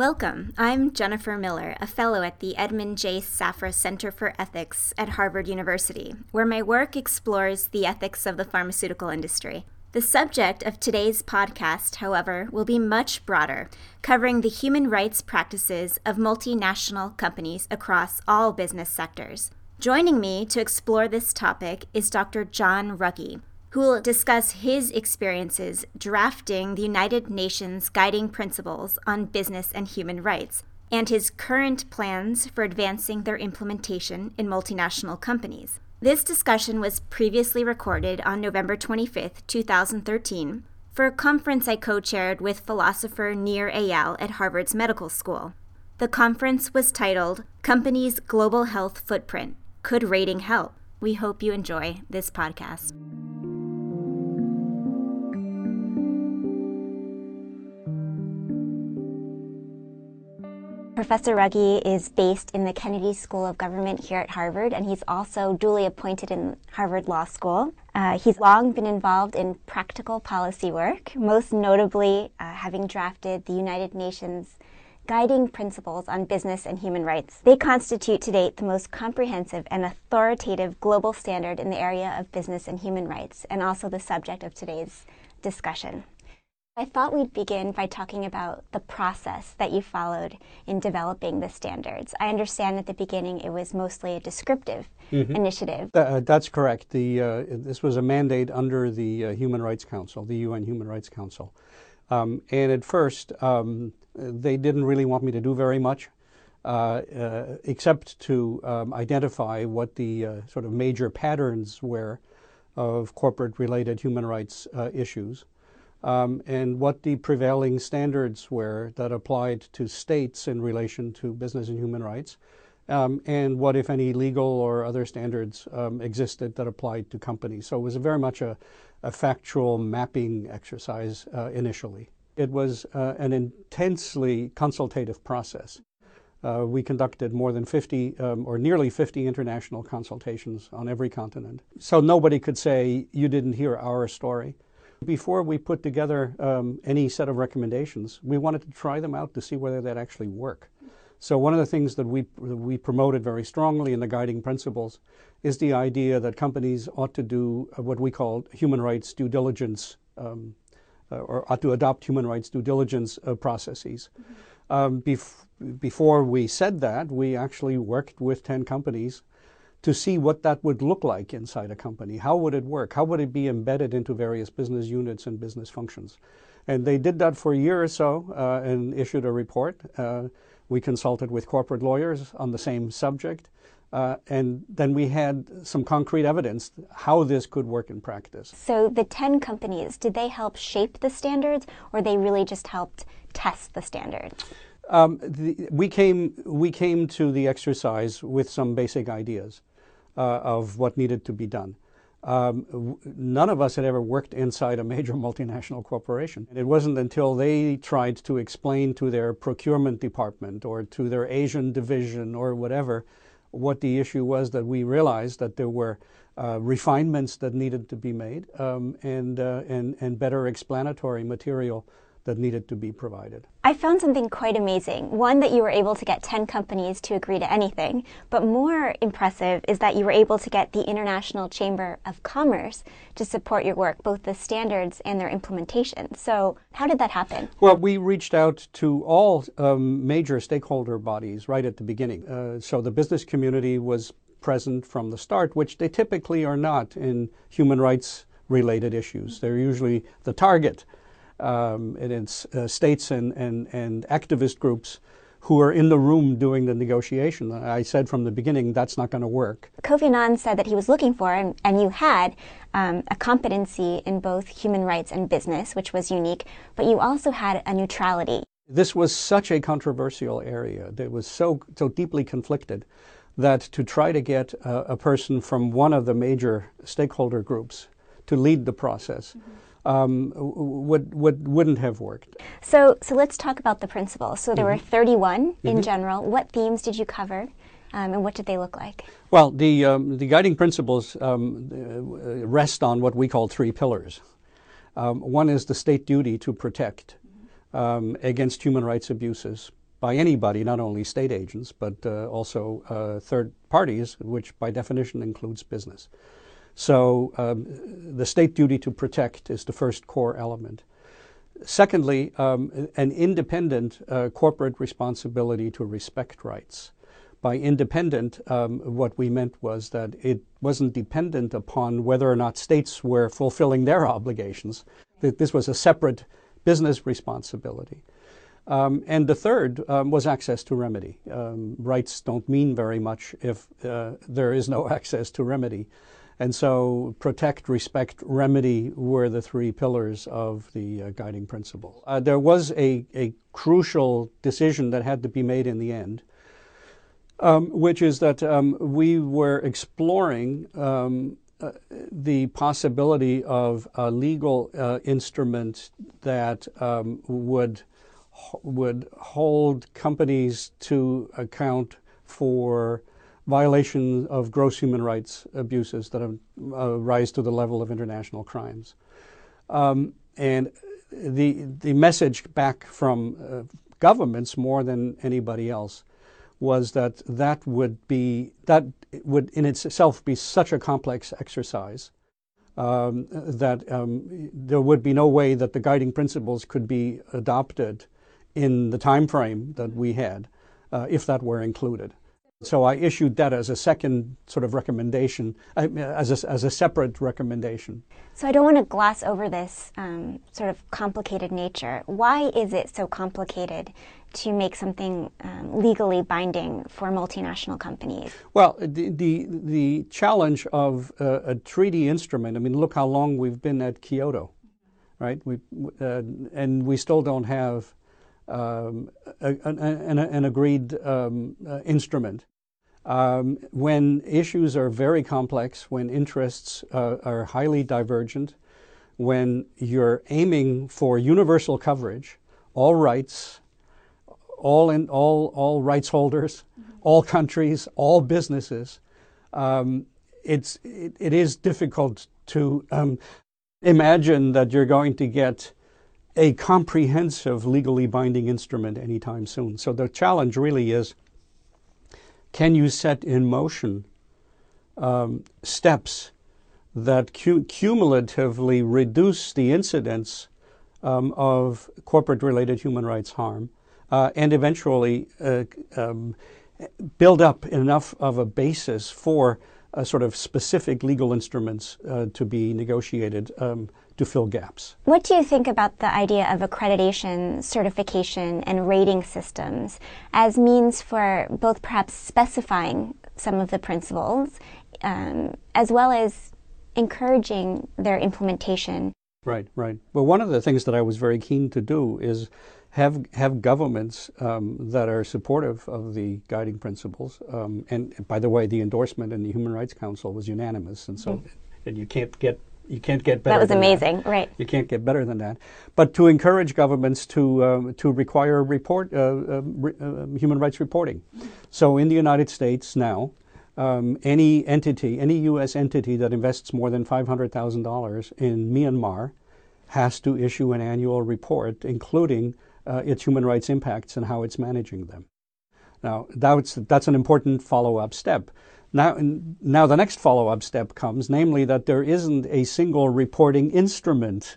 Welcome. I'm Jennifer Miller, a fellow at the Edmond J. Safra Center for Ethics at Harvard University, where my work explores the ethics of the pharmaceutical industry. The subject of today's podcast, however, will be much broader, covering the human rights practices of multinational companies across all business sectors. Joining me to explore this topic is Dr. John Ruggie, who will discuss his experiences drafting the United Nations Guiding Principles on Business and Human Rights and his current plans for advancing their implementation in multinational companies. This discussion was previously recorded on November 25, 2013, for a conference I co chaired with philosopher Nir Eyal at Harvard's Medical School. The conference was titled Companies' Global Health Footprint Could Rating Help? We hope you enjoy this podcast. Professor Ruggie is based in the Kennedy School of Government here at Harvard, and he's also duly appointed in Harvard Law School. Uh, he's long been involved in practical policy work, most notably uh, having drafted the United Nations Guiding Principles on Business and Human Rights. They constitute to date the most comprehensive and authoritative global standard in the area of business and human rights, and also the subject of today's discussion. I thought we'd begin by talking about the process that you followed in developing the standards. I understand at the beginning it was mostly a descriptive mm-hmm. initiative. Uh, that's correct. The, uh, this was a mandate under the uh, Human Rights Council, the UN Human Rights Council. Um, and at first, um, they didn't really want me to do very much. Uh, uh, except to um, identify what the uh, sort of major patterns were of corporate related human rights issues um, and what the prevailing standards were that applied to states in relation to business and human rights, um, and what, if any, legal or other standards um, existed that applied to companies. So it was very much a, a factual mapping exercise uh, initially. It was uh, an intensely consultative process. Uh, we conducted more than 50 um, or nearly 50 international consultations on every continent. So nobody could say, you didn't hear our story. Before we put together um, any set of recommendations, we wanted to try them out to see whether they'd actually work. So one of the things that we we promoted very strongly in the guiding principles is the idea that companies ought to do what we call human rights due diligence, um, uh, or ought to adopt human rights due diligence uh, processes. Mm-hmm. Um, bef- before we said that, we actually worked with ten companies to see what that would look like inside a company. How would it work? How would it be embedded into various business units and business functions? And they did that for a year or so uh, and issued a report. Uh, we consulted with corporate lawyers on the same subject. Uh, and then we had some concrete evidence how this could work in practice. So the 10 companies, did they help shape the standards or they really just helped test the standards? Um, the, we, came, we came to the exercise with some basic ideas. Uh, of what needed to be done. Um, none of us had ever worked inside a major multinational corporation. And it wasn't until they tried to explain to their procurement department or to their Asian division or whatever what the issue was that we realized that there were uh, refinements that needed to be made um, and, uh, and, and better explanatory material that needed to be provided. I found something quite amazing. One, that you were able to get 10 companies to agree to anything, but more impressive is that you were able to get the International Chamber of Commerce to support your work, both the standards and their implementation. So, how did that happen? Well, we reached out to all um, major stakeholder bodies right at the beginning. Uh, so, the business community was present from the start, which they typically are not in human rights related issues. They're usually the target um, and it's uh, states and, and, and activist groups who are in the room doing the negotiation. I said from the beginning that's not going to work. Kofi Annan said that he was looking for, and, and you had, um, a competency in both human rights and business, which was unique, but you also had a neutrality. This was such a controversial area that was so, so deeply conflicted that to try to get a, a person from one of the major stakeholder groups to lead the process. Mm-hmm um, would, would, wouldn't have worked. So, so let's talk about the principles. So there mm-hmm. were 31 mm-hmm. in general. What themes did you cover? Um, and what did they look like? Well, the, um, the guiding principles um, rest on what we call three pillars. Um, one is the state duty to protect um, against human rights abuses. by anybody, not only state agents, but uh, also uh, third parties, which by definition includes business. So um, the state duty to protect is the first core element. Secondly, um, an independent uh, corporate responsibility to respect rights. By independent, um, what we meant was that it wasn't dependent upon whether or not states were fulfilling their obligations, that this was a separate business responsibility. Um, and the third um, was access to remedy. Um, rights don't mean very much if uh, there is no access to remedy. And so, protect, respect, remedy were the three pillars of the uh, guiding principle. Uh, there was a, a, crucial decision that had to be made in the end, um, which is that um, we were exploring um, uh, the possibility of a legal uh, instrument that um, would would hold companies to account for violation of gross human rights abuses that have, uh, rise to the level of international crimes. Um, and the, the message back from uh, governments more than anybody else was that that would be that would in itself be such a complex exercise um, that um, there would be no way that the guiding principles could be adopted in the time frame that we had uh, if that were included. So I issued that as a second sort of recommendation, as a, as a separate recommendation. So I don't want to gloss over this um, sort of complicated nature. Why is it so complicated to make something um, legally binding for multinational companies? Well, the the, the challenge of uh, a treaty instrument. I mean, look how long we've been at Kyoto, right? We uh, and we still don't have um, an, an, agreed um, uh, instrument. Um, when issues are very complex, when interests uh, are highly divergent, when you're aiming for universal coverage, all rights, all in all all rights holders, mm-hmm. all countries, all businesses, um, it's it, it is difficult to um, imagine that you're going to get a comprehensive legally binding instrument anytime soon. So the challenge really is can you set in motion um, steps that cu- cumulatively reduce the incidence um, of corporate related human rights harm uh, and eventually uh, um, build up enough of a basis for uh, sort of specific legal instruments uh, to be negotiated um, to fill gaps. What do you think about the idea of accreditation, certification, and rating systems as means for both perhaps specifying some of the principles um, as well as encouraging their implementation? Right, right. Well, one of the things that I was very keen to do is have have governments um, that are supportive of the guiding principles. Um, and by the way, the endorsement in the Human Rights Council was unanimous, and so mm-hmm. and you can't get you can't get better. That was amazing, that. right? You can't get better than that. But to encourage governments to um, to require report uh, uh, re, uh, human rights reporting. So in the United States now, um, any entity, any U.S. entity that invests more than five hundred thousand dollars in Myanmar, has to issue an annual report, including uh, its human rights impacts and how it's managing them. Now that's that's an important follow up step. Now, now the next follow-up step comes, namely that there isn't a single reporting instrument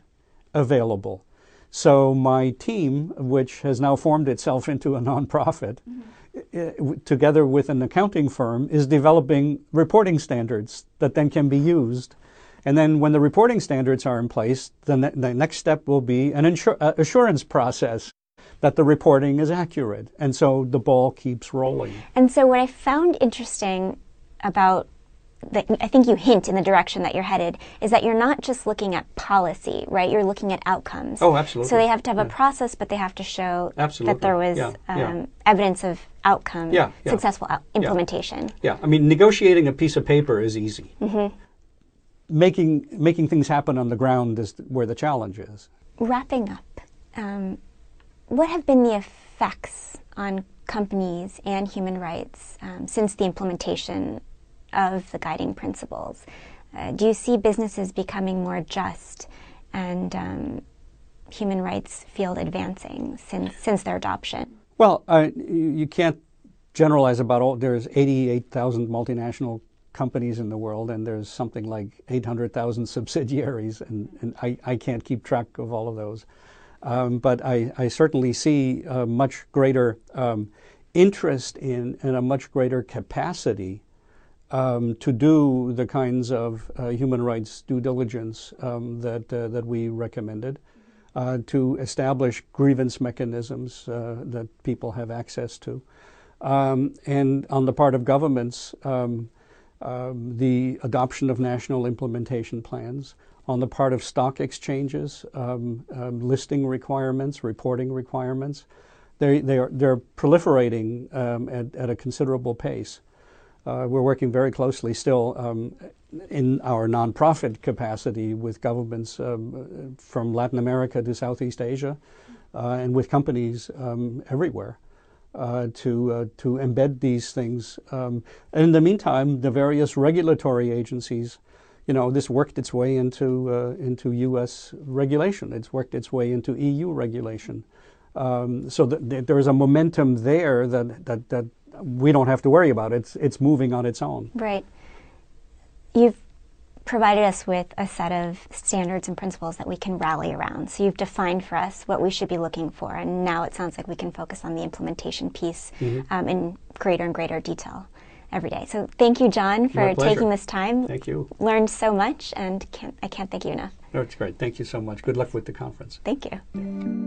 available. So my team, which has now formed itself into a nonprofit, mm-hmm. together with an accounting firm, is developing reporting standards that then can be used. And then when the reporting standards are in place, the, ne- the next step will be an insur- uh, assurance process that the reporting is accurate. And so the ball keeps rolling. And so what I found interesting about that I think you hint in the direction that you're headed is that you're not just looking at policy, right? You're looking at outcomes. Oh, absolutely. So they have to have yeah. a process, but they have to show absolutely. that there was yeah. Um, yeah. evidence of outcome, successful out- implementation. Yeah. I mean, negotiating a piece of paper is easy. Mm-hmm. Making making things happen on the ground is where the challenge is. Wrapping up, um, what have been the effects on companies and human rights um, since the implementation of the guiding principles? Uh, do you see businesses becoming more just and um, human rights field advancing since since their adoption? Well, uh, you can't generalize about all. There's 88,000 multinational companies in the world, and there's something like 800,000 subsidiaries, and, and I, I, can't keep track of all of those. Um, but I, I, certainly see a much greater um, interest in and a much greater capacity um, to do the kinds of uh, human rights due diligence um, that uh, that we recommended, uh, to establish grievance mechanisms uh, that people have access to, um, and on the part of governments, um, um, the adoption of national implementation plans. On the part of stock exchanges, um, listing requirements, reporting requirements, they they are they're proliferating at, at a considerable pace. Uh, we're working very closely still um, in our nonprofit capacity with governments um, from Latin America to Southeast Asia uh, and with companies um, everywhere uh, to, uh, to embed these things. Um, and in the meantime, the various regulatory agencies, you know, this worked its way into, uh, into U.S. regulation. It's worked its way into EU regulation. Um, so th- th- there is a momentum there that, that, that we don't have to worry about. It's, it's moving on its own. Right. You've provided us with a set of standards and principles that we can rally around. So you've defined for us what we should be looking for, and now it sounds like we can focus on the implementation piece mm-hmm. um, in greater and greater detail every day. So thank you, John, for taking this time. Thank you. Learned so much, and can't, I can't thank you enough. No, it's great. Thank you so much. Good luck with the conference. Thank you.